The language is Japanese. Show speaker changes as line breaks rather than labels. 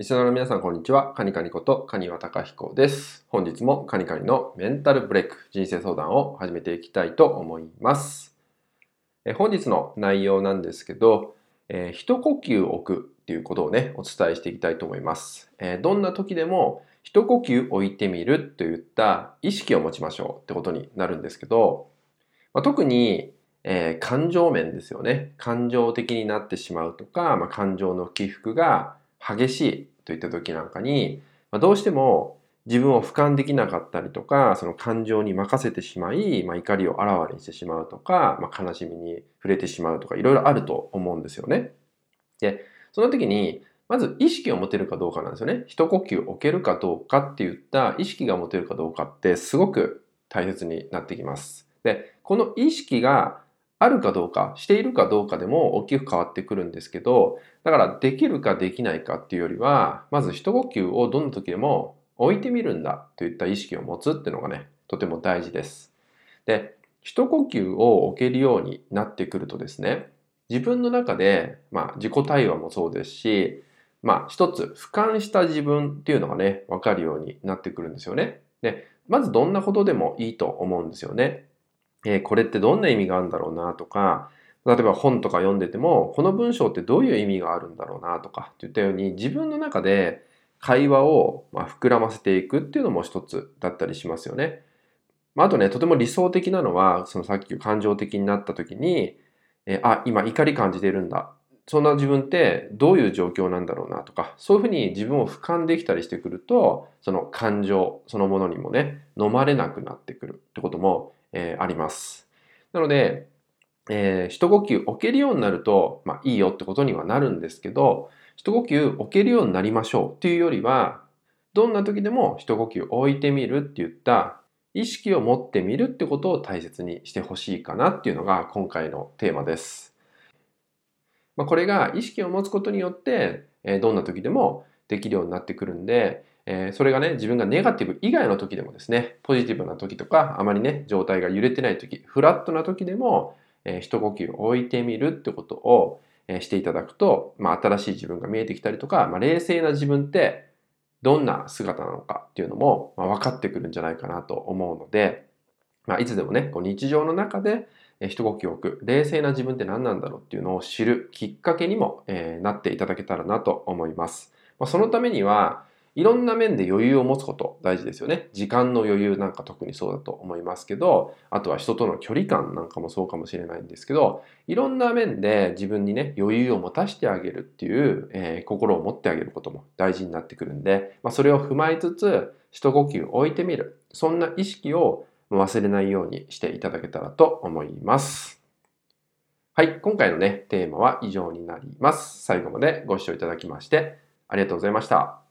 リスナーの皆さん、こんにちは。カニカニことカニワタカヒコです。本日もカニカニのメンタルブレイク人生相談を始めていきたいと思います。え本日の内容なんですけど、えー、一呼吸置くっていうことをね、お伝えしていきたいと思います。えー、どんな時でも一呼吸置いてみるといった意識を持ちましょうってことになるんですけど、まあ、特にえー、感情面ですよね。感情的になってしまうとか、まあ、感情の起伏が激しいといった時なんかに、まあ、どうしても自分を俯瞰できなかったりとか、その感情に任せてしまい、まあ、怒りをあらわにしてしまうとか、まあ、悲しみに触れてしまうとか、いろいろあると思うんですよね。で、その時に、まず意識を持てるかどうかなんですよね。一呼吸置けるかどうかっていった意識が持てるかどうかってすごく大切になってきます。で、この意識があるかどうか、しているかどうかでも大きく変わってくるんですけど、だからできるかできないかっていうよりは、まず一呼吸をどんな時でも置いてみるんだといった意識を持つっていうのがね、とても大事です。で、一呼吸を置けるようになってくるとですね、自分の中で、まあ自己対話もそうですし、まあ一つ俯瞰した自分っていうのがね、わかるようになってくるんですよね。で、まずどんなことでもいいと思うんですよね。えー、これってどんな意味があるんだろうなとか、例えば本とか読んでても、この文章ってどういう意味があるんだろうなとかって言ったように、自分の中で会話をま膨らませていくっていうのも一つだったりしますよね。まあ、あとね、とても理想的なのは、そのさっき感情的になった時に、えー、あ、今怒り感じてるんだ。そんな自分ってどういう状況なんだろうなとか、そういうふうに自分を俯瞰できたりしてくると、その感情そのものにもね、飲まれなくなってくるってこともえー、あります。なので、えー、一呼吸置けるようになると、まあいいよってことにはなるんですけど、一呼吸置けるようになりましょうっていうよりは、どんな時でも一呼吸置いてみるって言った意識を持ってみるってことを大切にしてほしいかなっていうのが今回のテーマです。まあ、これが意識を持つことによって、えー、どんな時でもできるようになってくるんで、えー、それがね、自分がネガティブ以外の時でもですね、ポジティブな時とか、あまりね、状態が揺れてない時、フラットな時でも、えー、一呼吸置いてみるってことを、えー、していただくと、まあ、新しい自分が見えてきたりとか、まあ、冷静な自分ってどんな姿なのかっていうのも、まあ、分かってくるんじゃないかなと思うので、まあ、いつでもね、こう日常の中で、えー、一呼吸を置く、冷静な自分って何なんだろうっていうのを知るきっかけにも、えー、なっていただけたらなと思います。まあ、そのためには、いろんな面で余裕を持つこと大事ですよね。時間の余裕なんか特にそうだと思いますけど、あとは人との距離感なんかもそうかもしれないんですけど、いろんな面で自分にね、余裕を持たせてあげるっていう、えー、心を持ってあげることも大事になってくるんで、まあ、それを踏まえつつ、一呼吸置いてみる。そんな意識を忘れないようにしていただけたらと思います。はい、今回のね、テーマは以上になります。最後までご視聴いただきましてありがとうございました。